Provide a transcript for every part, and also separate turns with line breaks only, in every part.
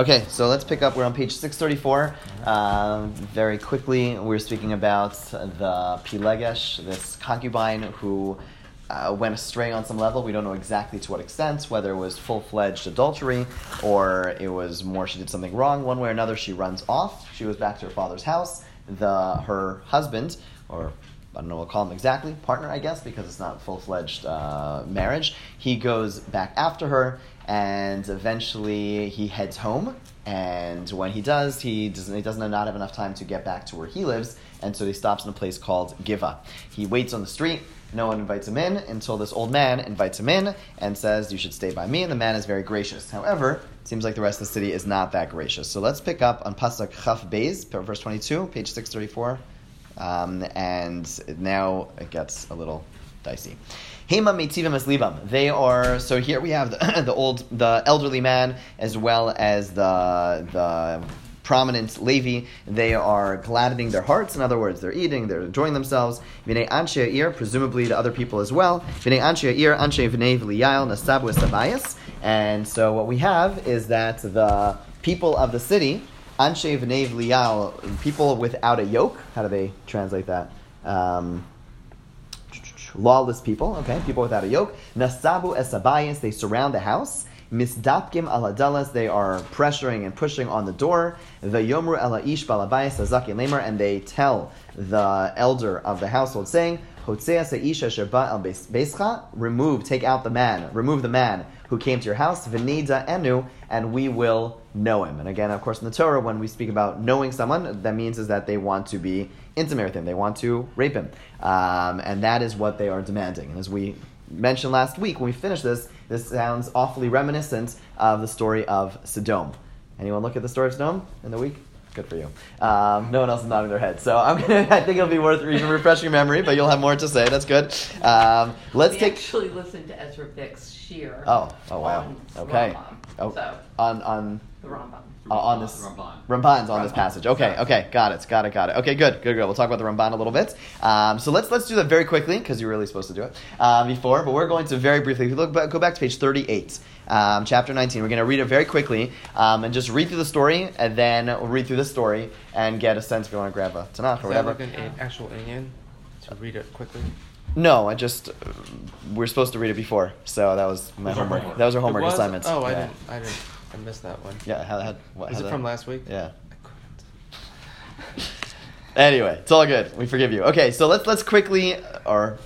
Okay, so let's pick up. We're on page 634. Um, very quickly, we're speaking about the Pilegesh, this concubine who uh, went astray on some level. We don't know exactly to what extent, whether it was full fledged adultery or it was more she did something wrong. One way or another, she runs off. She goes back to her father's house. The her husband, or I don't know what to call him exactly, partner, I guess, because it's not full fledged uh, marriage. He goes back after her, and eventually he heads home. And when he does, he doesn't, he doesn't not have enough time to get back to where he lives, and so he stops in a place called Giva. He waits on the street. No one invites him in until this old man invites him in and says, You should stay by me. And the man is very gracious. However, it seems like the rest of the city is not that gracious. So let's pick up on Pasuk Chaf Beis, verse 22, page 634. Um, and now it gets a little dicey. Hema meitivim as libam. They are so here we have the, the old, the elderly man as well as the the prominent Levi. They are gladdening their hearts. In other words, they're eating, they're enjoying themselves. V'nei anshe ir, presumably to other people as well. V'nei anshe ir, anshe v'nei v'liyal nasabu esabayas. And so what we have is that the people of the city, anshe v'nei v'liyal, people without a yoke. How do they translate that? Um, lawless people, okay, people without a yoke. Nasabu esabayas, they surround the house. Misdapkim aladalas, they are pressuring and pushing on the door. The yomru elaish balabayas azakin lemer, and they tell the elder of the household, saying, Remove, take out the man, remove the man who came to your house, venida enu, and we will know him. And again, of course, in the Torah, when we speak about knowing someone, that means is that they want to be intimate with him, they want to rape him, um, and that is what they are demanding. And as we mentioned last week, when we finish this, this sounds awfully reminiscent of the story of Sodom. Anyone look at the story of Sodom in the week? Good for you. Um, no one else is nodding their head. So I'm gonna. I think it'll be worth even refreshing your memory, but you'll have more to say. That's good. Um, let's
we
take.
actually listened to Ezra Bick's shiur.
Oh, oh wow.
on
Okay. Oh,
So
on on
the Rambam.
Uh, on this
Ramban.
Ramban's on this passage. Okay, okay, got it, got it, got it. Okay, good, good, good. We'll talk about the Ramban a little bit. Um, so let's let's do that very quickly because you were really supposed to do it uh, before, but we're going to very briefly if you look back, go back to page thirty-eight. Um, chapter 19. We're going to read it very quickly um, and just read through the story, and then we'll read through the story and get a sense if you want to grab a Tanakh or
that
whatever.
like an an actual Inyan to read it quickly?
No, I just uh, we're supposed to read it before, so that was my
was
homework.
homework.
That was our homework
was?
assignments.
Oh, I didn't. I didn't. I missed that one.
Yeah, how, what,
Is
how
it from last week?
Yeah.
I couldn't.
Anyway, it's all good. We forgive you. Okay, so let's let's quickly or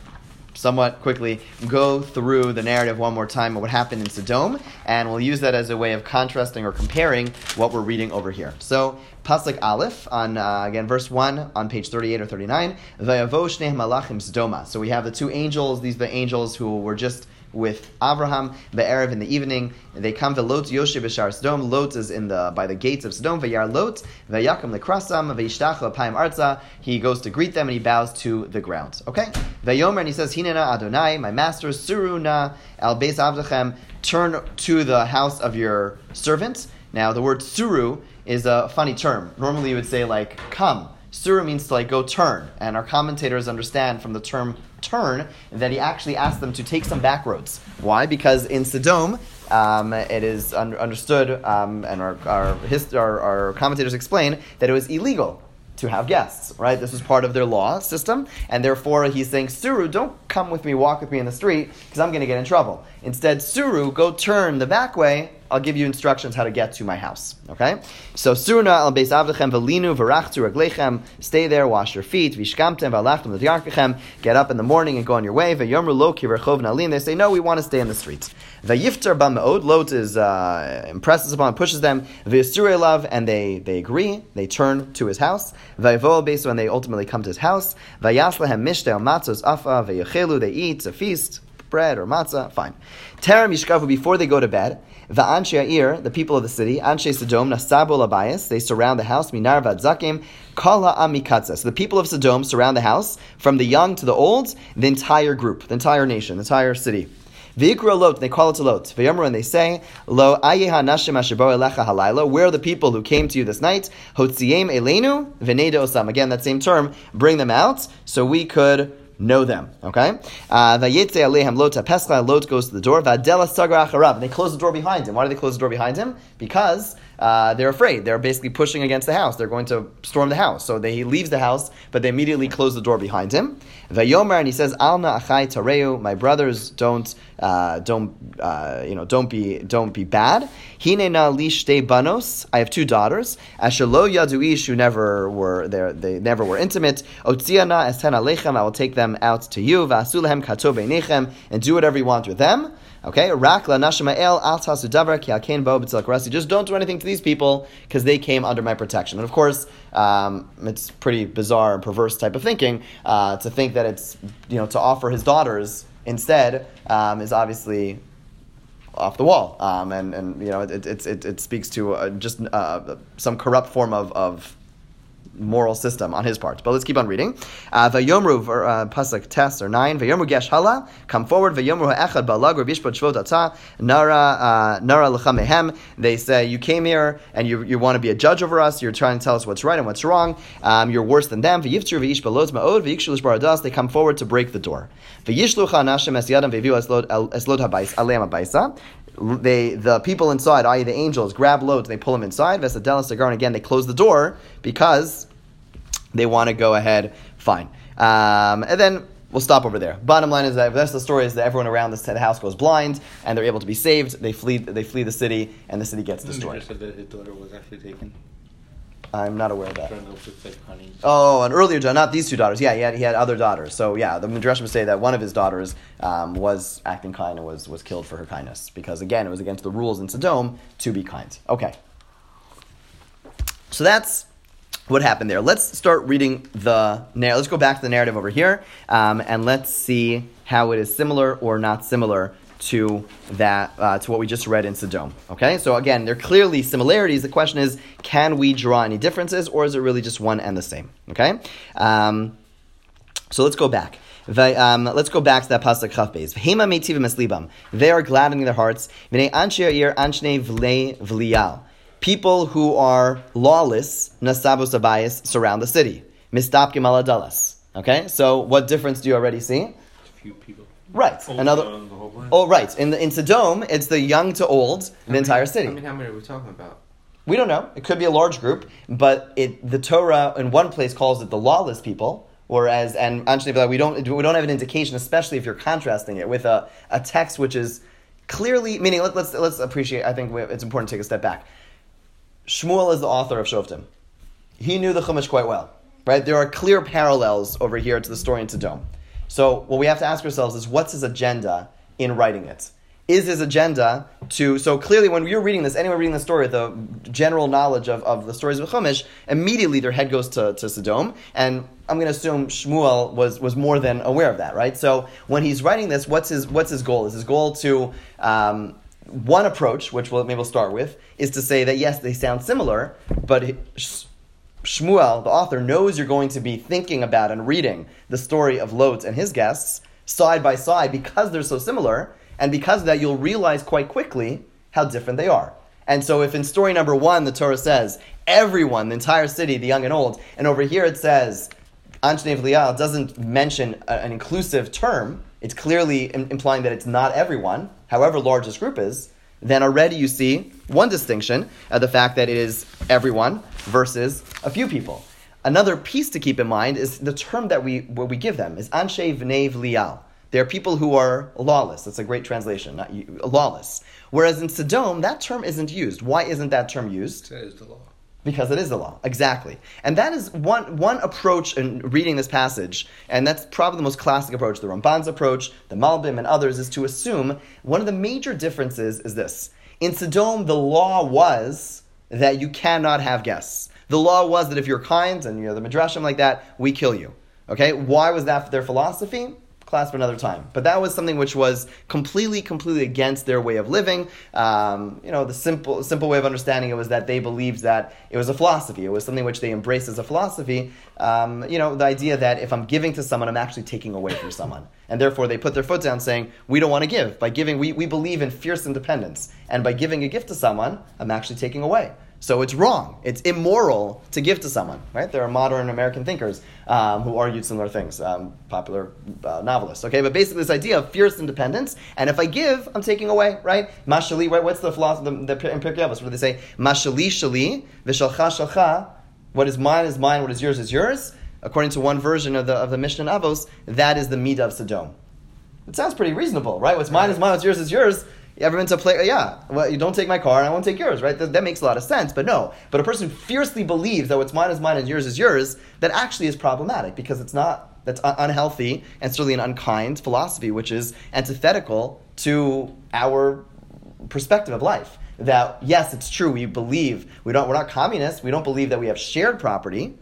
somewhat quickly go through the narrative one more time of what happened in Sodom, and we'll use that as a way of contrasting or comparing what we're reading over here. So, Pasuk Aleph on uh, again verse one on page thirty-eight or thirty-nine. Vayavo shnei malachim Sodoma. So we have the two angels. These are the angels who were just with Abraham Be'erev in the evening. They come to Lot Yoshe B'Shar Sodom. Lot is in the by the gates of Sodom. Vayar Lot Vayakim Lekrasam Vayishtach L'Paim Arza. He goes to greet them and he bows to the ground. Okay. Vayomer and he says Hinena Adonai, my master Suruna Al Beis Avdachem. Turn to the house of your servant. Now the word Suru is a funny term. Normally you would say like come. Sura means to like go turn, and our commentators understand from the term turn that he actually asked them to take some back roads. Why? Because in Sodom, um, it is un- understood, um, and our our, hist- our our commentators explain that it was illegal to have guests. Right? This was part of their law system, and therefore he's saying, Suru, don't come with me, walk with me in the street, because I'm going to get in trouble. Instead, Suru, go turn the back way. I'll give you instructions how to get to my house. Okay? So Surna al beis avdechem velinu varachtu raglechem. Stay there, wash your feet. Vishkamtem valachtem l'diarkechem. Get up in the morning and go on your way. Vayomru lo ki rechov nalim. They say, no, we want to stay in the streets. Vayiftar ba'meod. Lot is uh, impresses upon, pushes them. V'yisur love, and they they agree. They turn to his house. Vayvo beis when they ultimately come to his house. Vayaslehem mishtel matzos afa. Vayachelu. They eat a feast bread or matzah, fine. Terem yishkavu, before they go to bed, Va'anshe Ha'ir, the people of the city, Anshe Sodom, Nasabo Labayas, they surround the house, Minar Vadzakim, Kala Amikatza. So the people of Sodom surround the house, from the young to the old, the entire group, the entire nation, the entire city. Lot, they call it a lot. V'yamru, and they say, Lo nashim halayla. Where are the people who came to you this night? Hotziem elenu v'neda osam. Again, that same term, bring them out, so we could know them. Okay? Uh, Vayetze alehem lot pescha, lot goes to the door. Vadela sagar acharav. They close the door behind him. Why do they close the door behind him? Because uh, they're afraid. They're basically pushing against the house. They're going to storm the house. So they, he leaves the house, but they immediately close the door behind him. And he says, Alna achai tareu, my brothers, don't, uh, don't, uh, you know, don't be, don't be bad. Hine na li shte banos, I have two daughters. Asher lo yadu ish, who never were, there, they never were intimate. Otziana esten alechem, I will take them out to you. Vasulehem kato beinechem, and do whatever you want with them. Okay, rak la nashmael al tasu davar ki alkein bo b'tzilak Just don't do anything to these people because they came under my protection. And of course, um, it's pretty bizarre and perverse type of thinking uh, to think that it's you know to offer his daughters instead um, is obviously off the wall, um, and and you know it it, it, it speaks to uh, just uh, some corrupt form of, of moral system on his part. But let's keep on reading. Uh, Vayomru uh, pasuk test or nine. Vayomru gesh hala. Come forward. Vayomru echad balag or bishpat shvot nara uh, nara lechamehem. They say you came here and you, you want to be a judge over us. You're trying to tell us what's right and what's wrong. Um, you're worse than them. Vayivtru vayish balot ma'od vayikshul baradas. They come forward to break the door. Vayishlucha nashim es yadam vayivu eslod habayis alem habayisa they the people inside, i.e., the angels, grab loads, and they pull them inside. Vesadela cigar, and again they close the door because they want to go ahead. Fine, um, and then we'll stop over there. Bottom line is that the rest of the story is that everyone around the house goes blind, and they're able to be saved. They flee, they flee the city, and the city gets destroyed.
that daughter was actually taken.
I'm not aware of that.
Trying to look like honey.
Oh, an earlier daughter, not these two daughters. Yeah, he had, he had other daughters. So yeah, the Midrashim say that one of his daughters um, was acting kind and was, was killed for her kindness because again, it was against the rules in Sodom to be kind. Okay, so that's what happened there. Let's start reading the narrative. Let's go back to the narrative over here um, and let's see how it is similar or not similar to that uh, to what we just read in Sodom. Okay, so again, there are clearly similarities. The question is, can we draw any differences, or is it really just one and the same? Okay, um, so let's go back. Um, let's go back to that pasuk chaf beis. They are gladdening their hearts. People who are lawless, nasabos abayis, surround the city. Okay, so what difference do you already see?
Few people.
Right.
Only
Another. Oh, right. In the in Sodom, it's the young to old, the
many-
entire city.
I mean, how many are we talking about?
We don't know. It could be a large group, but it the Torah in one place calls it the lawless people, whereas and actually we don't we don't have an indication, especially if you're contrasting it with a, a text which is clearly meaning. Let, let's let's appreciate. I think we, it's important to take a step back. Shmuel is the author of Shoftim. He knew the Chumash quite well, right? There are clear parallels over here to the story in Sodom. So what we have to ask ourselves is, what's his agenda in writing it? Is his agenda to so clearly when you're reading this, anyone reading the story, the general knowledge of, of the stories of Chumash, immediately their head goes to, to Sodom, and I'm going to assume Shmuel was, was more than aware of that, right? So when he's writing this, what's his what's his goal? Is his goal to um, one approach, which we'll, maybe we'll start with, is to say that yes, they sound similar, but Shmuel, the author, knows you're going to be thinking about and reading the story of Lot and his guests side by side because they're so similar, and because of that, you'll realize quite quickly how different they are. And so, if in story number one the Torah says everyone, the entire city, the young and old, and over here it says Anshnev Lial doesn't mention a- an inclusive term, it's clearly im- implying that it's not everyone, however large this group is, then already you see one distinction, uh, the fact that it is everyone versus a few people. Another piece to keep in mind is the term that we, what we give them is Anshe V'nei Lial. They are people who are lawless. That's a great translation, not you, lawless. Whereas in Sodom, that term isn't used. Why isn't that term used?
The law.
Because it is the law, exactly. And that is one, one approach in reading this passage, and that's probably the most classic approach. The Ramban's approach, the Malbim, and others is to assume one of the major differences is this. In Sodom, the law was that you cannot have guests. The law was that if you're kind and you're the Midrashim like that, we kill you. Okay? Why was that their philosophy? Class for another time. But that was something which was completely, completely against their way of living. Um, you know, the simple, simple way of understanding it was that they believed that it was a philosophy. It was something which they embraced as a philosophy. Um, you know, the idea that if I'm giving to someone, I'm actually taking away from someone. And therefore, they put their foot down saying, we don't want to give. By giving, we, we believe in fierce independence. And by giving a gift to someone, I'm actually taking away. So it's wrong. It's immoral to give to someone, right? There are modern American thinkers um, who argued similar things, um, popular uh, novelists. Okay, but basically this idea of fierce independence, and if I give, I'm taking away, right? Mashali, right? What's the philosophy the, the, in Pirkei Avos? What do they say? Mashali shali v'shalcha shalcha. What is mine is mine. What is yours is yours. According to one version of the of the Mishnah in Avos, that is the midah of Sodom. It sounds pretty reasonable, right? What's mine is mine. What's yours is yours. Everyone's a player. Yeah, well, you don't take my car, and I won't take yours, right? That, that, makes a lot of sense. But no, but a person fiercely believes that what's mine is mine and yours is yours, that actually is problematic because it's not. That's un- unhealthy and certainly an unkind philosophy, which is antithetical to our perspective of life. That yes, it's true. We believe we don't. We're not communists. We don't believe that we have shared property.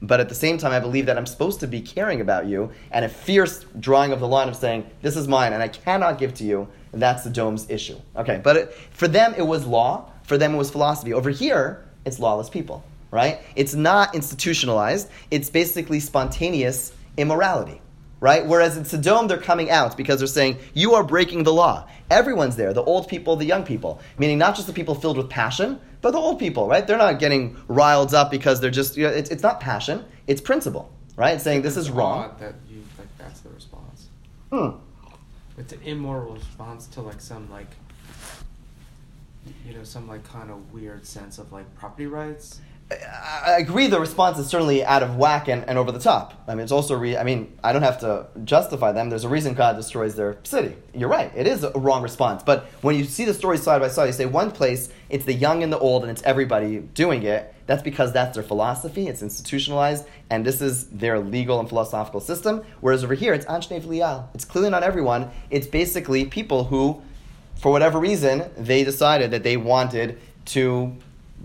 But at the same time, I believe that I'm supposed to be caring about you, and a fierce drawing of the line of saying, This is mine, and I cannot give to you, that's Sodom's issue. Okay, but it, for them, it was law. For them, it was philosophy. Over here, it's lawless people, right? It's not institutionalized. It's basically spontaneous immorality, right? Whereas in Sodom, they're coming out because they're saying, you are breaking the law. Everyone's there, the old people, the young people, meaning not just the people filled with passion, but the old people, right? They're not getting riled up because they're just, you know, it's, it's not passion, it's principle, right? It's saying this is wrong.
That you, like, that's the response.
Hmm.
It's an immoral response to like some like you know some like kind of weird sense of like property rights.
I agree. The response is certainly out of whack and, and over the top. I mean, it's also. Re- I mean, I don't have to justify them. There's a reason God destroys their city. You're right. It is a wrong response. But when you see the stories side by side, you say one place it's the young and the old, and it's everybody doing it. That's because that's their philosophy. It's institutionalized, and this is their legal and philosophical system. Whereas over here, it's anshnei v'liyal. It's clearly not everyone. It's basically people who, for whatever reason, they decided that they wanted to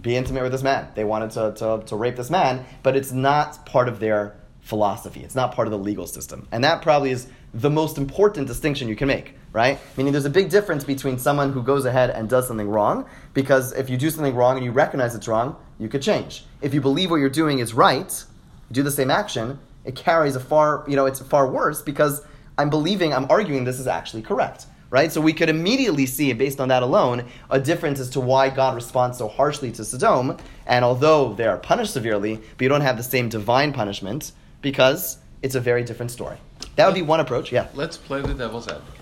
be intimate with this man. They wanted to, to, to rape this man, but it's not part of their philosophy. It's not part of the legal system. And that probably is the most important distinction you can make, right? Meaning there's a big difference between someone who goes ahead and does something wrong, because if you do something wrong and you recognize it's wrong, you could change. If you believe what you're doing is right, do the same action, it carries a far, you know, it's far worse because I'm believing, I'm arguing this is actually correct right? So we could immediately see, based on that alone, a difference as to why God responds so harshly to Sodom. And although they are punished severely, but you don't have the same divine punishment because it's a very different story. That would be one approach. Yeah.
Let's play the devil's advocate.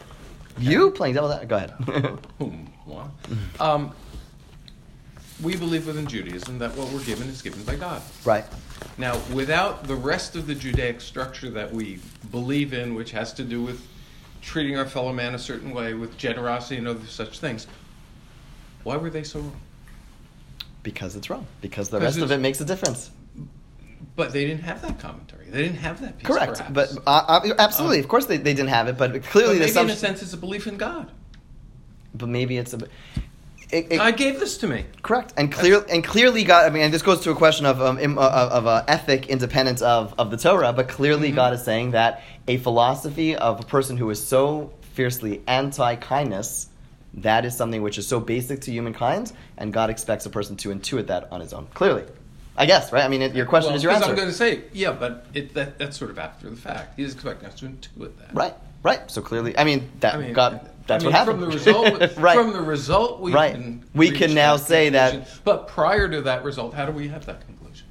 You playing devil's advocate? Go ahead.
Um, we believe within Judaism that what we're given is given by God.
right.
Now, without the rest of the Judaic structure that we believe in, which has to do with treating our fellow man a certain way, with generosity and other such things, why were they so wrong?
Because it's wrong. Because the rest of it makes a difference.
But they didn't have that commentary. They didn't have that piece.
Correct.
perhaps.
But uh, uh, absolutely,
Um,
of course, they, they didn't have it. But
But
clearly, the
maybe in a sense, it's a belief in God.
But maybe it's a. It, it,
God gave this to me.
Correct, and clear and clearly God. I mean, and this goes to a question of um, im, uh, of uh, ethic independence of, of the Torah. But clearly,
Mhm.
God is saying that a philosophy of a person who is so fiercely anti kindness, that is something which is so basic to humankind, and God expects a person to intuit that on his own. Clearly, I guess, right? I mean, it, your question
Well,
is your answer.
I'm going to say, yeah, but it, that, that's sort of after the fact. He's expecting us to intuit that.
Right, right. So clearly, I mean, that
I mean,
God. That's
I mean,
what happened.
From the result,
right.
from the result, we
Right.
can
We can now say that-
But prior to that result, how do we have that conclusion?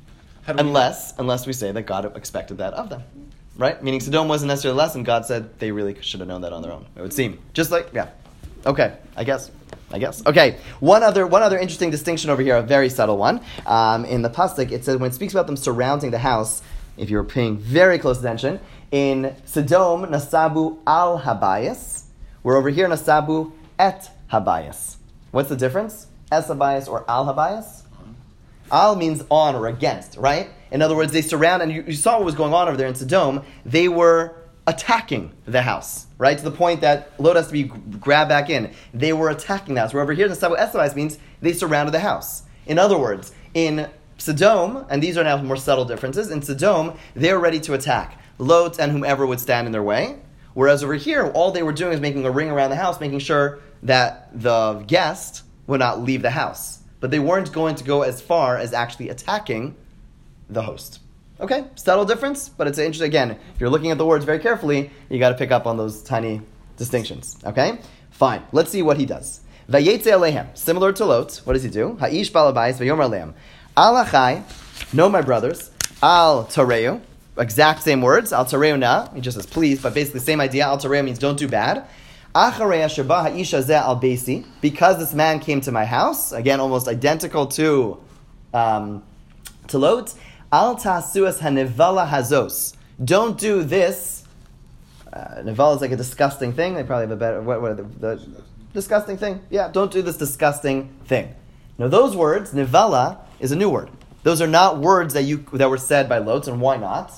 Do we-
unless unless we say that God expected that of them, right? Meaning Sodom wasn't necessarily less, and God said they really should have known that on their own. It would seem just like yeah, okay, I guess. I guess. Okay. One other one other interesting distinction over here, a very subtle one. Um, in the pasuk, it says when it speaks about them surrounding the house. If you're paying very close attention, in Sodom nasabu al habayis, we're over here nasabu et habayis. What's the difference? Es habayis or al habayis? Al means on or against, right? In other words, they surround, and you, you saw what was going on over there in Sodom. They were attacking the house, right? To the point that Lot has to be grabbed back in. They were attacking the house. Where over here, in the Sabu Esabais means they surrounded the house. In other words, in Sodom, and these are now more subtle differences, in Sodom, they're ready to attack Lot and whomever would stand in their way. Whereas over here, all they were doing is making a ring around the house, making sure that the guest would not leave the house. But they weren't going to go as far as actually attacking the host. Okay, subtle difference, but it's interesting. Again, if you're looking at the words very carefully, you got to pick up on those tiny distinctions. Okay, fine. Let's see what he does. Vayetze alehem. Similar to Lot. What does he do? Ha'ish balabais vayomer alehem. Al achai. No, my brothers. Al tareu. Exact same words. Al na. He just says please, but basically same idea. Al means don't do bad. Al. Because this man came to my house. Again, almost identical to um, to Lot. Al tasuas hanevala hazos. Don't do this. Uh, is like a disgusting thing. They probably have a better. What, what are the, the disgusting thing? Yeah, don't do this disgusting thing. Now, those words, Nevala, is a new word. Those are not words that you that were said by Lot, and why not?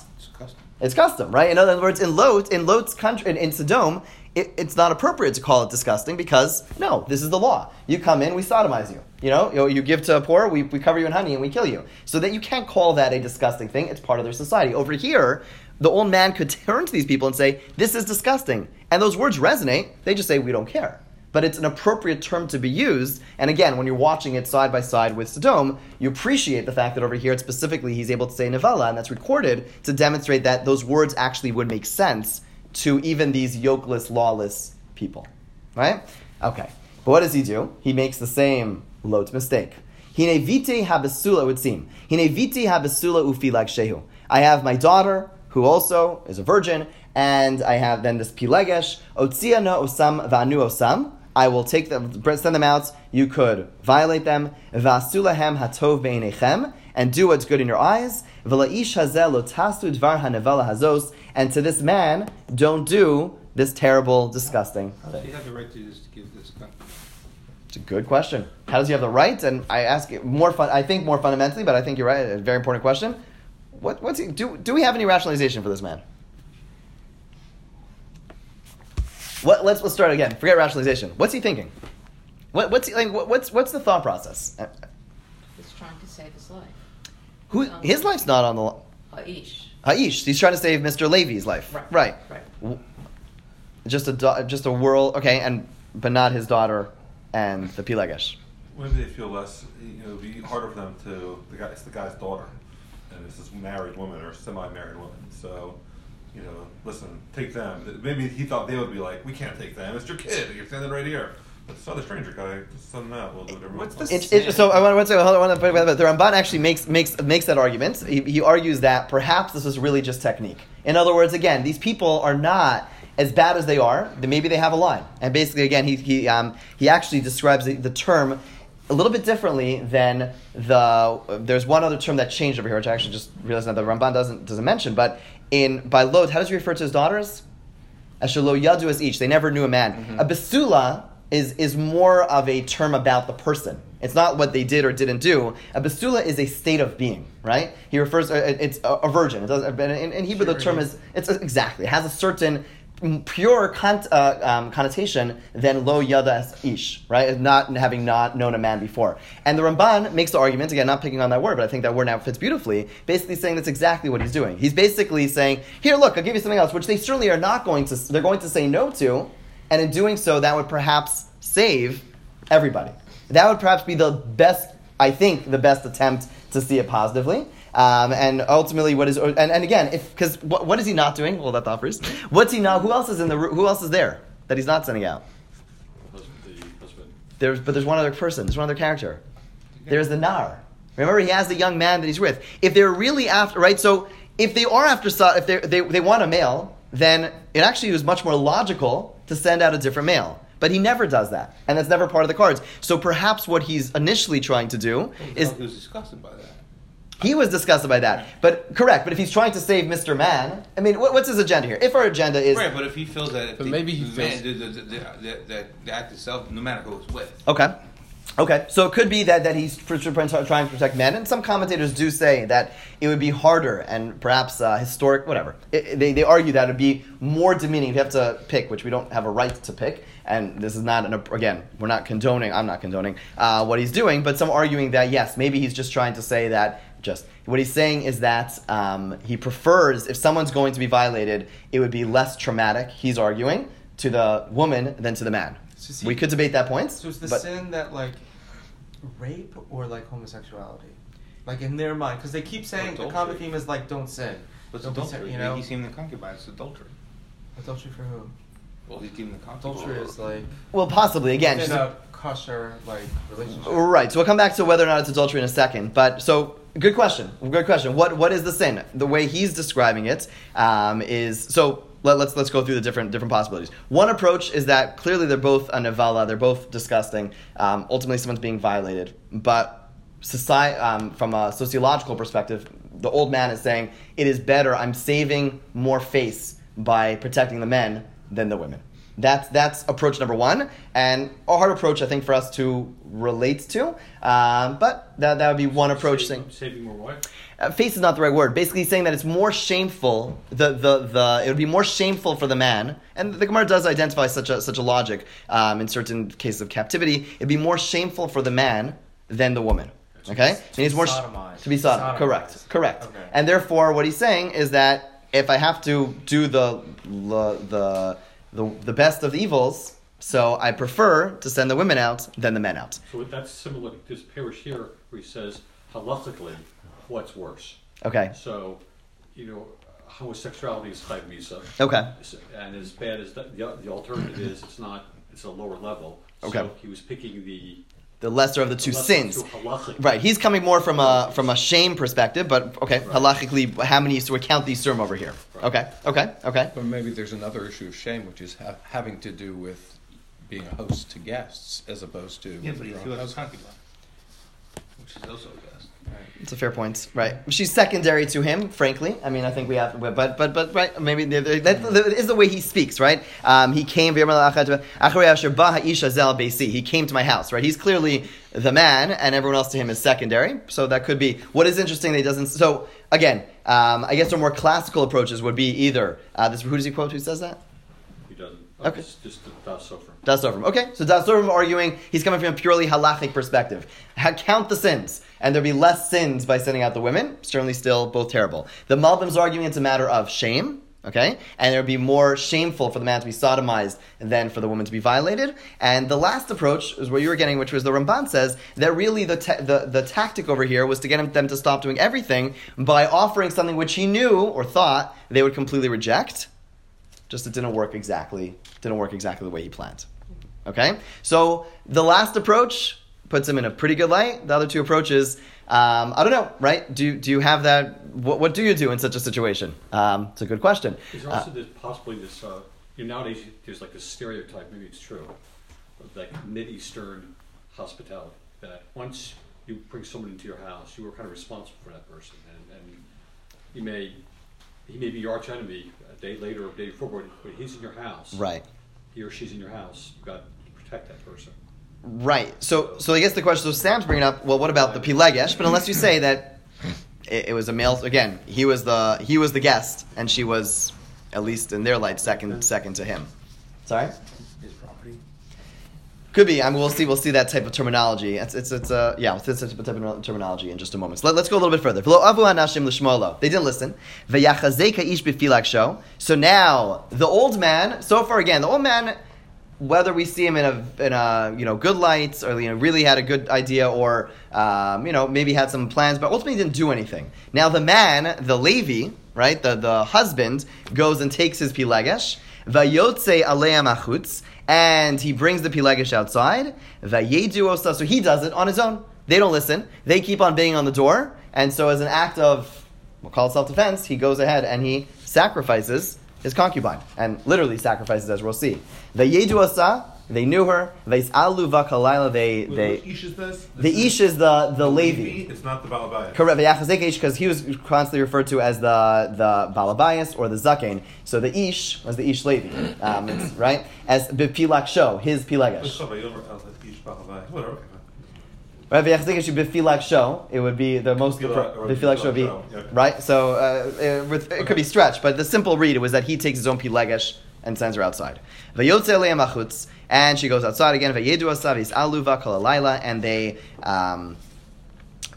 It's custom.
Right? In other words, in Lot, in Lot's country, in, in Sodom, it, it's not appropriate to call it disgusting because no, this is the law. You come in, we sodomize you. You know, you, you give to a poor, we, we cover you in honey and we kill you. So that you can't call that a disgusting thing. It's part of their society. Over here, the old man could turn to these people and say, "This is disgusting," and those words resonate. They just say, "We don't care." But it's an appropriate term to be used. And again, when you're watching it side by side with Sodom, you appreciate the fact that over here, specifically, he's able to say Nevela, and that's recorded to demonstrate that those words actually would make sense to even these yokeless, lawless people. Right? Okay. But what does he do? He makes the same Lot mistake. Hine vite habesula, it would seem. Hine vite habesula ufilag shehu. I have my daughter, who also is a virgin, and I have then this pilegesh, otzia no osam vanu osam. I will take them, send them out. You could violate them. Vasulahem hatov be'inechem, and do what's good in your eyes. V'laish hazel tastu dvar hanevela hazos, and to this man, don't do this terrible, disgusting
How does he have the right to just give this
it's a good question. How does he have the right? And I ask it more fun. I think more fundamentally, but I think you're right. A very important question. What, what's he, do? Do we have any rationalization for this man? What, let's let's start again. Forget rationalization. What's he thinking? What, what's he, like? What, what's what's the thought process? Uh,
He's trying to save his life.
Who his life's not on the
Aish.
Haish. Haish. He's trying to save Mr. Levi's life.
Right.
Right.
Right.
Just a da- just a world. Okay, and but not his daughter and the Pilegesh.
Maybe they feel less, you know, it'd be harder for them to, the guy, it's the guy's daughter, and it's this married woman or semi-married woman, so, you know, listen, take them. Maybe he thought they would be like, we can't take them, it's your kid, you're standing right here. But this other stranger guy, just send out, we'll do whatever
What's the
It, it, so I want to say, hold on, I want to the Ramban actually makes makes makes that argument. He, he argues that perhaps this is really just technique. In other words, again, these people are not as bad as they are. Then maybe they have a line, and basically, again, he he um, he actually describes the, the term a little bit differently than the. There's one other term that changed over here, which I actually just realized that the Ramban doesn't doesn't mention. But in by Lot, how does he refer to his daughters? Ashalo yadu as each. They never knew a man. A basula is is more of a term about the person. It's not what they did or didn't do. A basula is a state of being, right? He refers. uh, It's a, a virgin. It does, in, in Hebrew, the term is it's exactly. It has a certain pure con- uh, um, connotation than lo yada ish, right? Not having not known a man before. And the Ramban makes the argument again, not picking on that word, but I think that word now fits beautifully. Basically, saying that's exactly what he's doing. He's basically saying, "Here, look, I'll give you something else," which they certainly are not going to. They're going to say no to, and in doing so, that would perhaps save everybody. That would perhaps be the best, I think, the best attempt to see it positively. Um, and ultimately, what is and, and again, if because what, what is he not doing? Well, that thought first. What's he not? Who else is in the? ro- Who else is there that he's not sending out? There's, but there's one other person. There's one other character. There's the Nar. Remember, he has the young man that he's with. If they're really after, right? So if they are after, if they they they want a male, then it actually was much more logical to send out a different male. But he never does that, and that's never part of the cards. So perhaps what he's initially trying to do is
he was disgusted by that.
He was disgusted by that. But correct. But if he's trying to save Mr. Man, I mean, what, what's his agenda here? If our agenda is
right, but if he feels that, if
But
the,
maybe he
the,
feels-
the, the, the, the, the, the act itself, no matter who it's with,
Okay. Okay, so it could be that, that he's trying to protect men, and some commentators do say that it would be harder and perhaps uh, historic, whatever. It- it- they, they argue that it would be more demeaning if you have to pick, which we don't have a right to pick, and this is not, an, again, we're not condoning, I'm not condoning uh, what he's doing, but some arguing that yes, maybe he's just trying to say that just what he's saying is that um, he prefers if someone's going to be violated, it would be less traumatic. He's arguing to the woman than to the man.
So see-
we could debate that point.
So it's the
but
sin that like rape or like homosexuality, like in their mind, because they keep saying the common theme is like don't sin.
but
Don't
adultery.
sin- you know,
He's even the concubine. It's adultery.
adultery for who?
Well, he's giving the concubine.
Adultery is like
Well, possibly again.
Kosher like relationship.
Right. So we'll come back to whether or not it's adultery in a second. But so good question. Good question. What what is the sin? The way he's describing it um, is so. Let, let's let's go through the different different possibilities. One approach is that clearly they're both a nevala, they're both disgusting. Um, ultimately, someone's being violated, but society, um, from a sociological perspective, the old man is saying it is better. I'm saving more face by protecting the men than the women. That's that's approach number one, and a hard approach I think for us to relate to. Um, but that, that would be one approach.
Saving,
Saying
saving more what?
uh, face is not the right word. Basically, saying that it's more shameful. The, the, the it would be more shameful for the man, and the Gemara does identify such a such a logic um, in certain cases of captivity. It'd be more shameful for the man than the woman. Okay,
To
and
be
he's more
sodomized.
to be sodom.
Sodomized.
Correct, correct.
Okay.
And therefore, what he's saying is that if I have to do the the the the, the best of the evils, so I prefer to send the women out than the men out.
So that's similar to this parish here where he says, halachically, what's worse?
Okay.
So, you know, homosexuality is chayv misa.
Okay.
And as bad as that, the, the alternative is, it's not, it's a lower level.
Okay.
So he was picking the.
The lesser of the two
lesser
sins.
two.
Right, he's coming more from a from a shame perspective, but okay, halachically, how many so we count these term over here? Okay, okay, okay.
But maybe there's another issue of shame, which is ha- having to do with being a host to guests as opposed to
Yeah, but he
your own
still has a
husband.
concubine, which is also a guest.
It's a fair point, right? She's secondary to him, frankly. I mean, I think we have, but but but right, maybe that, is the way he speaks, right? Um, he came. He came to my house, right? He's clearly the man, and everyone else to him is secondary. So that could be. What is interesting, that he doesn't. So again, um, I guess our more classical approaches would be either uh, this. Who does he quote? Who says that?
He doesn't.
Okay.
It's just the Das Sofer.
Das Sofrim. Okay, so Das Sofrim arguing he's coming from a purely halachic perspective. Ha- count the sins, and there'd be less sins by sending out the women. Certainly, still both terrible. The Malbim's arguing it's a matter of shame. Okay, and it would be more shameful for the man to be sodomized than for the woman to be violated. And the last approach is where you were getting, which was the Ramban says that really the ta- the, the tactic over here was to get them to stop doing everything by offering something which he knew or thought they would completely reject just it didn't work exactly didn't work exactly the way he planned okay so the last approach puts him in a pretty good light the other two approaches um, i don't know right do, do you have that what, what do you do in such a situation um, it's a good question
Is there also this, possibly this, uh, you know, nowadays there's like this stereotype, maybe it's true, of like Mid-Eastern hospitality, that once you bring someone into your house, you are kind of responsible for that person. And, and you may, he may be your arch enemy a day later or a day before, but he's in your house.
right
He or she's in your house. You've got to protect that person.
Right. So, so I guess the question. So Sam's bringing up. Well, what about the pilegesh? But unless you say that it, it was a male. Again, he was the he was the guest, and she was, at least in their light, second second to him. Sorry.
His property.
Could be. I mean, we'll see. We'll see that type of terminology. It's it's it's uh, yeah. We'll see that type of terminology in just a moment. So let, us go a little bit further. V'lo avu anashim l'shmolo. They didn't listen. V'yachazeka ish b'filak. So now the old man. So far again, the old man. Whether we see him in a in a you know good light or you know really had a good idea or um, you know maybe had some plans, but ultimately didn't do anything. Now the man, the Levi, right, the the husband goes and takes his pilegesh. Vayotze aleya machutz, and he brings the pilegesh outside. Vayedu osa, so he does it on his own. They don't listen. They keep on banging on the door, and so as an act of, we'll call it self-defense, he goes ahead and he sacrifices his concubine, and literally sacrifices, as we'll see. Vayedu osa, they knew her. Vaysalu vakalayla, they they.
Which ish is this?
The ish is the the Levi.
It's not the Balabaya.
Correct, V'yachazek ish, because he was constantly referred to as the the balabayas or the zaken. So the ish was the ish Levi, um, right? As b'pilak show, his
It's
pilegesh.
not by Yomer, like ish Balabaya. Whatever. okay, fine.
Right, v'yachazek ish b'pilak show. It would be the most
B'pilak-
show would be
show,
right. So uh, it, it could be stretched, but the simple read was that he takes his own pilegesh and sends her outside. V'yotze le'em and she goes outside again. V'yedu asav aluva kol and they. Um,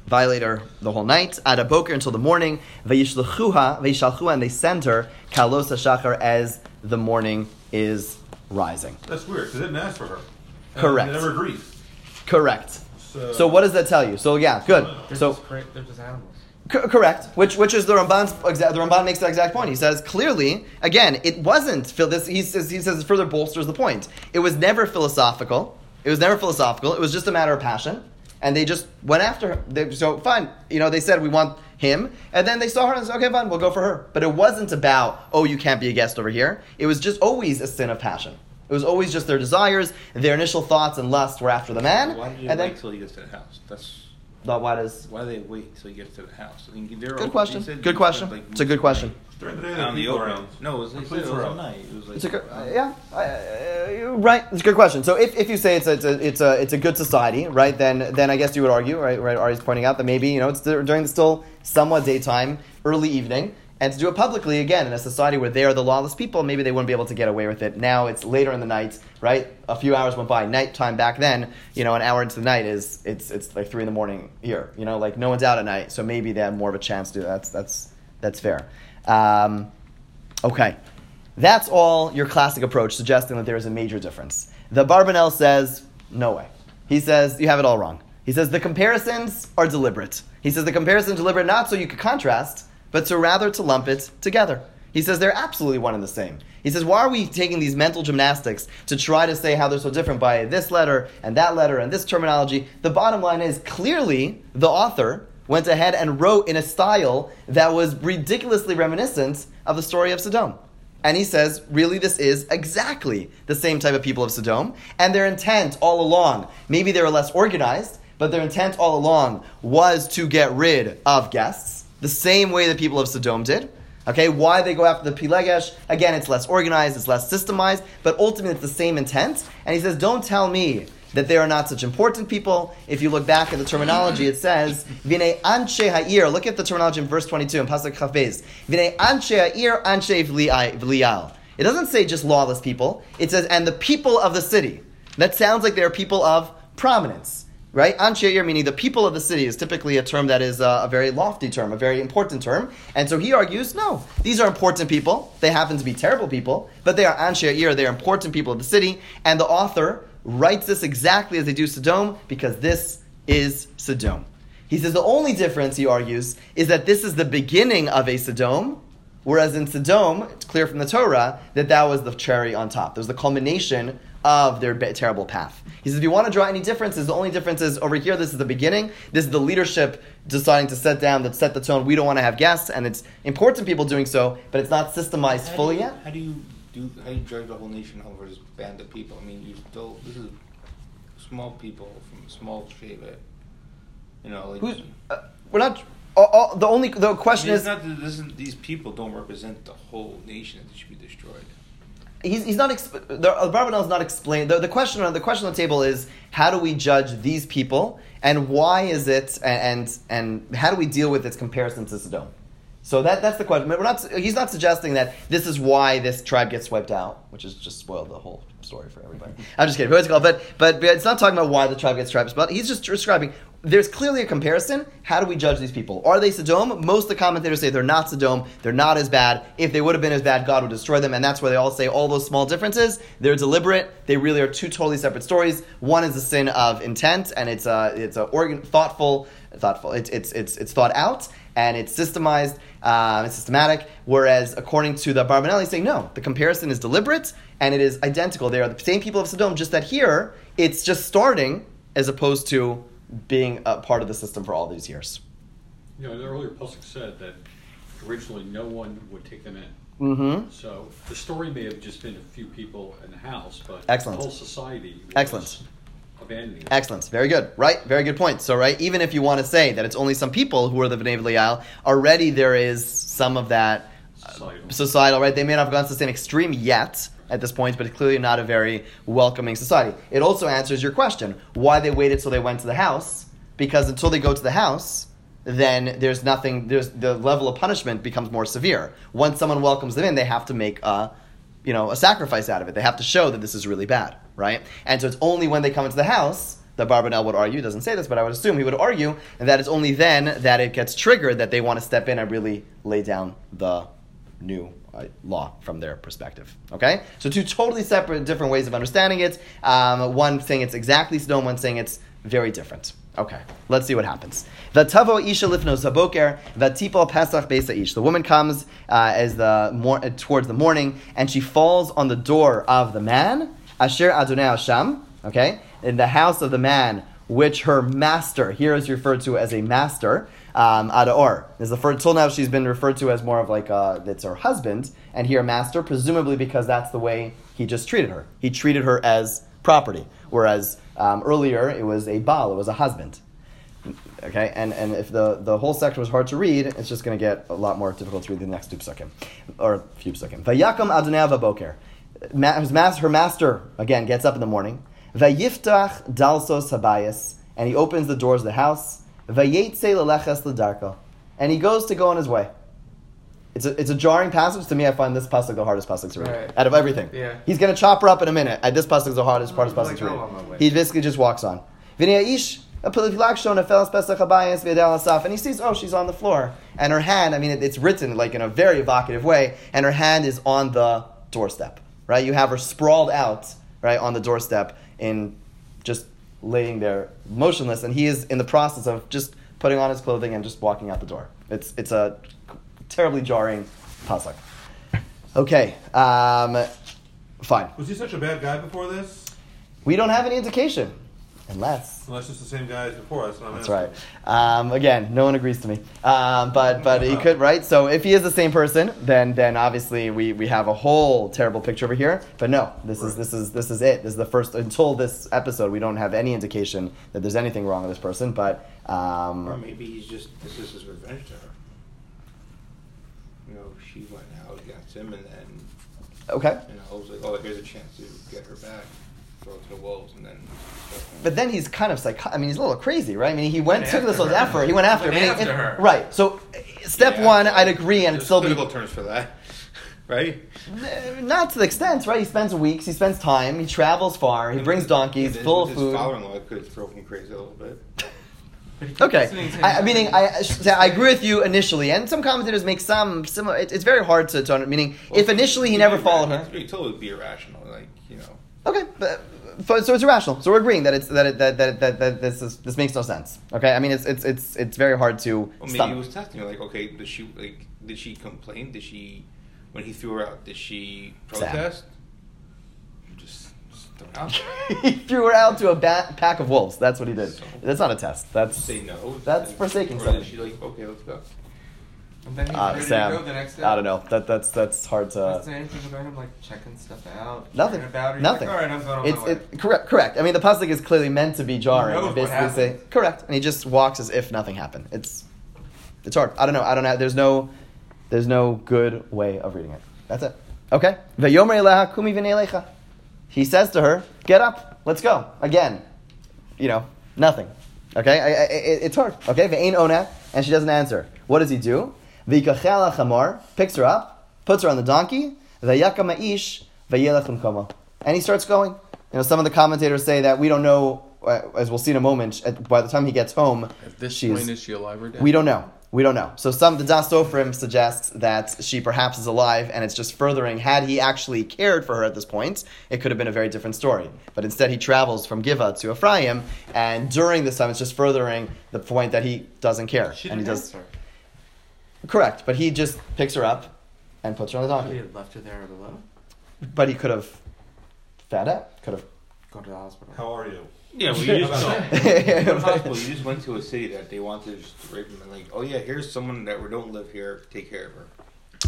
violate her the whole night, ad boker until the morning, vayishlechuha, vayishalchuha, and they send her kalos hashachar as the morning is rising.
That's weird because they didn't ask for her. And
Correct.
They never agreed.
Correct.
So,
So what does that tell you? So yeah, good.
They're,
So
just cra- they're just animals.
C- correct. Which which is the Ramban's exa- the Ramban makes that exact point. He says clearly, again, it wasn't phil- this. He says he says it further bolsters the point. It was never philosophical. It was never philosophical. It was just a matter of passion, and they just went after her. They, so fine, you know, they said we want him, and then they saw her and said, okay, fine, we'll go for her. But it wasn't about oh, you can't be a guest over here. It was just always a sin of passion. It was always just their desires, their initial thoughts and lust were after the man,
Why did you
and
wait
then
till he gets to the house? That's
the, why does
why do they wait till he gets to the house? I mean, they're
good
open-
question.
they
Good question.
spent, like,
It's a good question.
During the day,
On
there are
the
people
open.
around.
No, it was,
The
they said
police
it was at night. It was like
It's a good,
uh,
yeah, uh, right. It's a good question. So if, if you say it's a, it's a it's a it's a good society, right? Then then I guess you would argue, right? Right. Ari's pointing out that maybe you know it's during the still somewhat daytime, early evening, and to do it publicly again in a society where they are the lawless people, maybe they wouldn't be able to get away with it. Now it's later in the night, right? A few hours went by. Nighttime back then, you know, an hour into the night is it's it's like three in the morning here. You know, like no one's out at night, so maybe they have more of a chance to. do that. That's that's that's fair. Um, Okay. That's all your classic approach, suggesting that there is a major difference. The Barbanel says, no way. He says, you have it all wrong. He says the comparisons are deliberate. He says the comparisons are deliberate not so you could contrast, but to rather to lump it together. He says they're absolutely one and the same. He says, why are we taking these mental gymnastics to try to say how they're so different by this letter and that letter and this terminology? The bottom line is clearly the author went ahead and wrote in a style that was ridiculously reminiscent of the story of Sodom. And he says, really, this is exactly the same type of people of Sodom. And their intent all along, maybe they were less organized, but their intent all along was to get rid of guests, the same way the people of Sodom did. Okay, why they go after the Pilegesh? Again, it's less organized, it's less systemized, but ultimately it's the same intent. And he says, don't tell me that they are not such important people. If you look back at the terminology, it says, Vine anshe ha'ir. Look at the terminology in verse 22 in Pasuk Chaf Beis. Vine anshe ha'ir anshe v'lial. It doesn't say just lawless people. It says, and the people of the city. That sounds like they are people of prominence. Right? Anshe ha'ir, meaning the people of the city, is typically a term that is uh, a very lofty term, a very important term. And so he argues, no, these are important people. They happen to be terrible people, but they are anshe ha'ir, they are important people of the city. And the author writes this exactly as they do Sodom because this is Sodom. He says the only difference, he argues, is that this is the beginning of a Sodom, whereas in Sodom, it's clear from the Torah that that was the cherry on top. Was the culmination of their terrible path. He says if you want to draw any differences, the only difference is over here, this is the beginning. This is the leadership deciding to set down, that set the tone. We don't want to have guests, and it's important people doing so, but it's not systemized
How
fully
you,
yet.
How do you do? How do you judge the whole nation over this band of people? I mean, you still this is small people from small Sheva. You know, like
Who's, uh, we're not. all- all- the only the
I
question
mean,
is
not that this is, these people don't represent the whole nation that should be destroyed.
He's, he's not exp- the Barbanel is not explained. The, the question on the question on the table is how do we judge these people and why is it and and, and how do we deal with its comparison to Sodom? So that that's the question. We're not. He's not suggesting that this is why this tribe gets wiped out, which is just spoiled the whole story for everybody. I'm just kidding. But, but but it's not talking about why the tribe gets wiped out. He's just describing. There's clearly a comparison. How do we judge these people? Are they Sodom? Most of the commentators say they're not Sodom. They're not as bad. If they would have been as bad, God would destroy them. And that's where they all say all those small differences. They're deliberate. They really are two totally separate stories. One is the sin of intent, and it's a it's a organ thoughtful thoughtful. It's it's it's it's thought out and it's systemized, um, it's systematic. Whereas according to the Barbanelli, saying no, the comparison is deliberate and it is identical. They are the same people of Sodom, just that here it's just starting as opposed to being a part of the system for all these years.
You know, earlier pasuk said that originally no one would take them in.
Mm-hmm.
So the story may have just been a few people in the house, but
Excellent.
the whole society was
Excellent.
abandoning.
Excellent. Very good. Right? Very good point. So, right, even if you want to say that it's only some people who are the B'nai Belial, already there is some of that uh,
Societal.
societal, right? They may not have gone to the same extreme yet at this point, but it's clearly not a very welcoming society. It also answers your question why they waited till they went to the house, because until they go to the house, then there's nothing, there's, the level of punishment becomes more severe. Once someone welcomes them in, they have to make a, you know, a sacrifice out of it. They have to show that this is really bad, right? And so it's only when they come into the house that Barbanel would argue, doesn't say this, but I would assume he would argue that it's only then that it gets triggered that they want to step in and really lay down the new uh, law from their perspective. Okay? So two totally separate, different ways of understanding it. Um, one saying it's exactly Sodom, one saying it's very different. Okay, let's see what happens. Vatavo isha lifno zaboker vatipol pesach besa ish. The woman comes uh, as the mor- uh, towards the morning, and she falls on the door of the man asher adonai Hashem. Okay, in the house of the man, which her master here is referred to as a master. Um, Adaor. Is the first, till now she's been referred to as more of like uh, it's her husband, and here master, presumably because that's the way he just treated her. He treated her as property, whereas um, earlier it was a baal, it was a husband. Okay, and, and if the, the whole section was hard to read, it's just going to get a lot more difficult to read the next two psukim, or a few psukim. Vayakam Adonai vaboker. Her master, again, gets up in the morning. Vayiftach dalsos habayis. And he opens the doors of the house. Vayetze leleches ledarko. And he goes to go on his way. It's a, it's a jarring passage. To me, I find this pasuk the hardest pasuk to read.
Right.
Out of everything.
Yeah.
He's going to chop her up in a minute. And this pasuk is the hardest part of
Like,
pasuk to
I'm on my
read. He basically just walks on. V'nei a piliflak shon afelas pesach habayis v'yadel asaf. And he sees, oh, she's on the floor. And her hand, I mean, it, it's written like in a very evocative way, and her hand is on the doorstep, right? You have her sprawled out, right, on the doorstep in just laying there motionless, and he is in the process of just putting on his clothing and just walking out the door. It's, it's a terribly jarring pasuk. Okay, um, fine.
Was he such a bad guy before this?
We don't have any indication, unless
Unless it's the same guy as before us.
That's right. Um, again, no one agrees to me. Um, but but he could right. So if he is the same person, then then obviously we, we have a whole terrible picture over here. But no, this is this is this is it. This is the first until this episode. We don't have any indication that there's anything wrong with this person. But
Or
um,
maybe he's just this is his revenge to her. You know, she went out against him, and then
okay.
you know, I was like, oh, here's a chance to get her back, throw it to the wolves, and then.
But then he's kind of psycho. I mean, he's a little crazy, right? I mean, he went
Went
took this little effort. He went after.
Went
meaning
after
it-
her.
Right. So step
Yeah,
one, I'd agree, and
there's
still be
political terms for that, right?
Uh, Not to the extent, right? He spends weeks, he spends time, he travels far, he brings donkeys,
And
full of
his
food.
father-in-law could throw him crazy a little bit.
But he keeps
Okay, I, I meaning I, I I agree with you initially, and some commentators make some similar. It, it's very hard to, to meaning if initially he never followed her.
He totally would be irrational, like you know.
Okay, but- so it's irrational. So we're agreeing that it's that it, that, that, that, that this is, this makes no sense. Okay, I mean it's it's it's it's very hard to.
Well, maybe
stomach.
he was testing her, like, okay, did she like did she complain? Did she when he threw her out? Did she protest? Just, just throw her out there.
he threw her out to a bat, pack of wolves. That's what he did.
So-
That's not a test. That's
say no.
That's forsaking something.
She like okay, let's go.
And then he's
uh,
ready
Sam.
to go the next day.
I don't know. That that's that's hard to.
Does say anything about him, like checking stuff out?
Nothing.
About
Nothing.
Like, All right, I'm going on
It's
my way.
it, correct. Correct. I mean, the pasuk is clearly meant to be jarring.
knows
and
what
say correct, and he just walks as if nothing happened. It's it's hard. I don't know. I don't know. There's no there's no good way of reading it. That's it. Okay. Ve'yomer eleha kumi v'nei. He says to her, "Get up. Let's go." Again, you know, nothing. Okay. I, I, it, it's hard. Okay. Ve'ein ona, and she doesn't answer. What does he do? V'yikachel chamor picks her up, puts her on the donkey. Ve'yakam ma'ish ve'yelech l'mkomo. And he starts going. You know, some of the commentators say that we don't know, uh, as we'll see in a moment. At, by the time he gets home,
At this
she's
point, is she alive or dead?
we don't know. We don't know. So some the Das Sofrim suggests that she perhaps is alive, and it's just furthering. Had he actually cared for her at this point, it could have been a very different story. But instead, he travels from Giva to Ephraim, and during this time, it's just furthering the point that he doesn't care,
She
and he does
answer.
Correct. But he just picks her up and puts her on the
He
donkey.
had left her there alone.
But he could have found out. Could have.
Go to the hospital.
How are you?
Yeah, well, you just
How about
possible? You just went to a city that they wanted to just rape him and like, oh yeah, here's someone that we don't live here. Take care of her.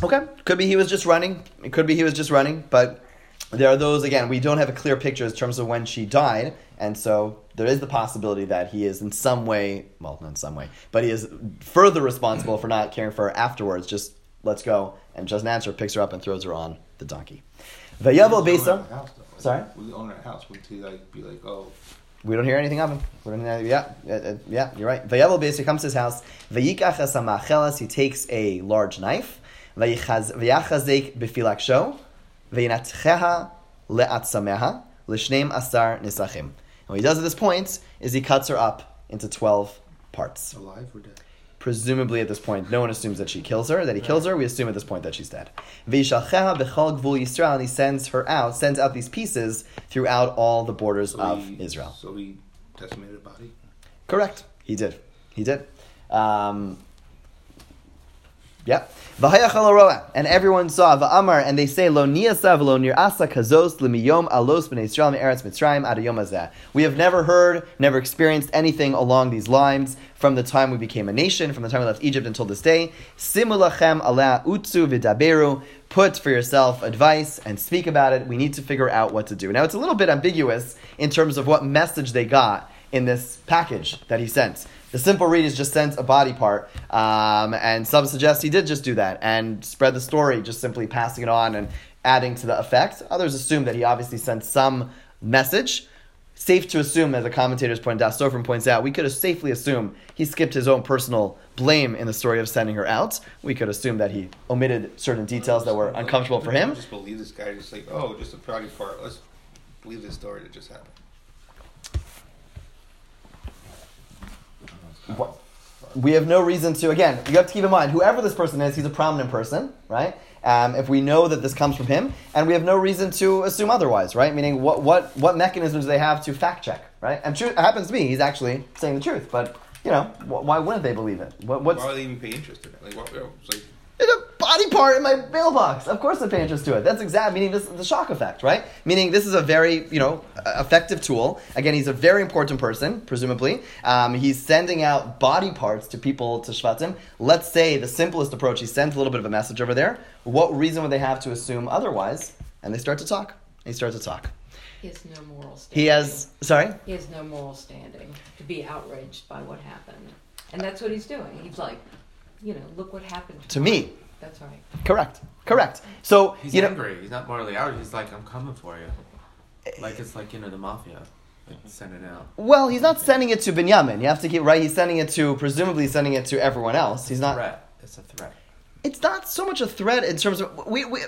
Okay. Could be he was just running. It could be he was just running, but there are those again, we don't have a clear picture in terms of when she died, and so there is the possibility that he is in some way well, not in some way, but he is further responsible for not caring for her afterwards, just let's go and doesn't answer, picks her up and throws her on the donkey. Vayavel Besa.
house. Like,
Sorry?
We own our house. Would he like be like, oh,
We don't hear anything of him. We don't hear, yeah, yeah, you're right. Vayavel basically comes to his house. Vayikach esamachelas, he takes a large knife. Vayichaz- Vayachazek Vayinatcheha le'atzameha. L'shneim asar nisachim. And what he does at this point is he cuts her up into 12 parts.
alive or dead?
Presumably at this point, no one assumes that she kills her, that he kills her. We assume at this point that she's dead. V'yishalcheha b'chol gvul Yisrael, and he sends her out, sends out these pieces throughout all the borders
So
of
he,
Israel.
So he decimated a body.
Correct. He did. He did. Um, Yep. And everyone saw va'amar, and they say lo niyasav lo asa kazos alos b'nei Yisrael Mitzrayim. We have never heard, never experienced anything along these lines from the time we became a nation, from the time we left Egypt until this day. Simulachem ala utzu v'daberu. Put for yourself advice and speak about it. We need to figure out what to do. Now it's a little bit ambiguous in terms of what message they got in this package that he sent. The simple read is just sent a body part, um, and some suggest he did just do that and spread the story, just simply passing it on and adding to the effect. Others assume that he obviously sent some message. Safe to assume, as the commentators point out, Sofrim points out, we could have safely assume he skipped his own personal blame in the story of sending her out. We could assume that he omitted certain details that were uncomfortable for him.
Just believe this guy. Just like, oh, just a proud part. Let's believe this story that just happened.
We have no reason to again you have to keep in mind whoever this person is he's a prominent person right um, if we know that this comes from him and we have no reason to assume otherwise right meaning what what what mechanisms do they have to fact check right and true, it happens to me he's actually saying the truth but you know wh- why wouldn't they believe it what, what's
Why would they even pay interest in it? Like, what? Like,
it's a body part in my mailbox. Of course, I pay interest to it. That's exact meaning this the shock effect, right? Meaning this is a very you know effective tool. Again, he's a very important person, presumably. Um, he's sending out body parts to people to Shvatim. Let's say the simplest approach. He sends a little bit of a message over there. What reason would they have to assume otherwise? And they start to talk. They start to talk.
He has no moral standing.
He has sorry.
He has no moral standing to be outraged by what happened. And that's what he's doing. He's like, you know, look what happened
To me.
That's right.
Correct. Correct. So
He's
you know.
angry. He's not morally out. He's like, I'm coming for you. Like it's like you know the mafia, like sending out.
Well, he's not sending it to Binyamin. You have to keep right. He's sending it to presumably sending it to everyone else. He's not.
threat. It's a threat.
It's not so much a threat in terms of we. we uh,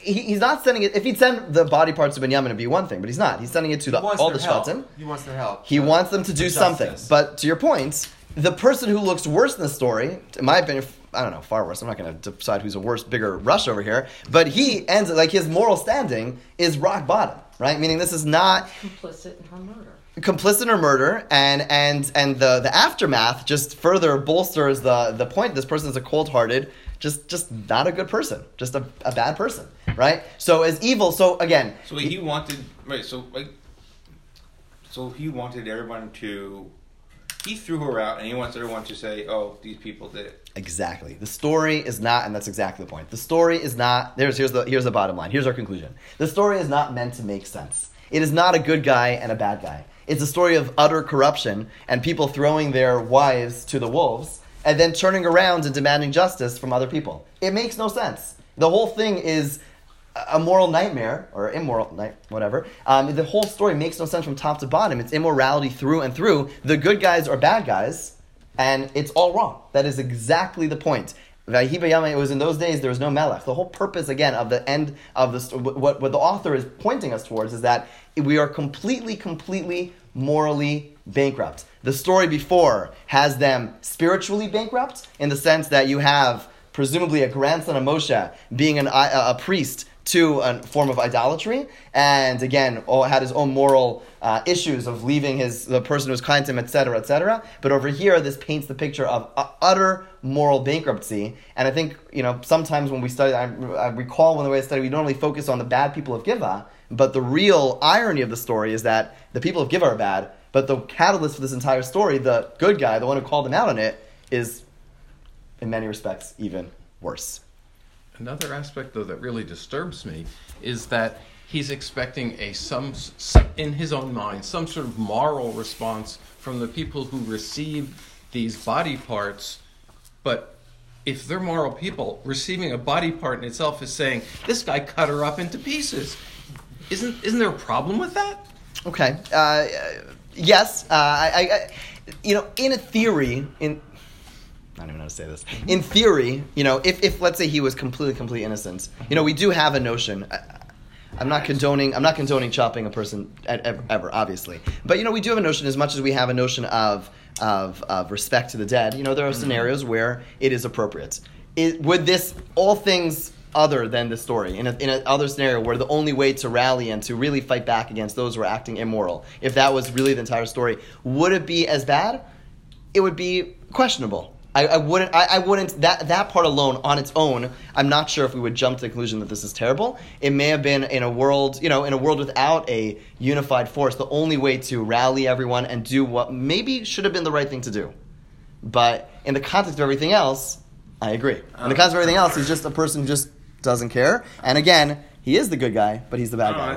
he, he's not sending it. If he'd send the body parts to Binyamin, it'd be one thing. But he's not. He's sending it to the,
he wants
all the
help.
Shvatim.
He wants their help.
He wants them to
for
do something. But to your point, the person who looks worse in the story, in my opinion, I don't know, far worse. I'm not going to decide who's a worse, bigger rush over here. But he ends like his moral standing is rock bottom, right? Meaning this is not
Complicit in her murder.
complicit in her murder and and and the the aftermath just further bolsters the the point this person is a cold-hearted just just not a good person just a, a bad person right so as evil so again
so he wanted right. So like, so he wanted everyone to. He threw her out, and he wants everyone to say, "Oh, these people did it."
exactly. The story is not and that's exactly the point. The story is not there's here's the here's the bottom line. Here's our conclusion. The story is not meant to make sense. It is not a good guy and a bad guy. It's a story of utter corruption and people throwing their wives to the wolves and then turning around and demanding justice from other people. It makes no sense. The whole thing is a moral nightmare or immoral night whatever um, the whole story makes no sense from top to bottom it's immorality through and through the good guys are bad guys and it's all wrong. That is exactly the point. Vayhi Bayama, It was in those days there was no melech. The whole purpose again of the end of the sto- what what the author is pointing us towards is that we are completely, completely morally bankrupt. The story before has them spiritually bankrupt in the sense that you have presumably a grandson of Moshe being an, a, a priest to a form of idolatry, and again, all, had his own moral uh, issues of leaving his the person who was kind to him, etc., etc. But over here, this paints the picture of utter moral bankruptcy. And I think you know sometimes when we study, I, I recall when the way I study, we only focus on the bad people of Giva, but the real irony of the story is that the people of Giva are bad, but the catalyst for this entire story, the good guy, the one who called them out on it, is in many respects even worse.
Another aspect, though, that really disturbs me is that he's expecting a some, in his own mind some sort of moral response from the people who receive these body parts, but if they're moral people, receiving a body part in itself is saying this guy cut her up into pieces. Isn't isn't there a problem with that?
Okay. Uh, yes. Uh, I, I, you know, in a theory, in I don't even know how to say this. In theory, you know, if, if let's say he was completely, completely innocent, you know, we do have a notion. I, I'm not condoning. I'm not condoning chopping a person at, ever, ever, obviously. But you know, we do have a notion as much as we have a notion of of, of respect to the dead. You know, there are scenarios where it is appropriate. It, would this all things other than the story in a, in a other scenario where the only way to rally and to really fight back against those who are acting immoral, if that was really the entire story, would it be as bad? it would be questionable. I, I wouldn't. I, I wouldn't. That that part alone, on its own, I'm not sure if we would jump to the conclusion that this is terrible. It may have been in a world, you know, in a world without a unified force, the only way to rally everyone and do what maybe should have been the right thing to do. But in the context of everything else, I agree. In the context of everything else, he's just a person who just doesn't care. And again, he is the good guy, but he's the bad guy.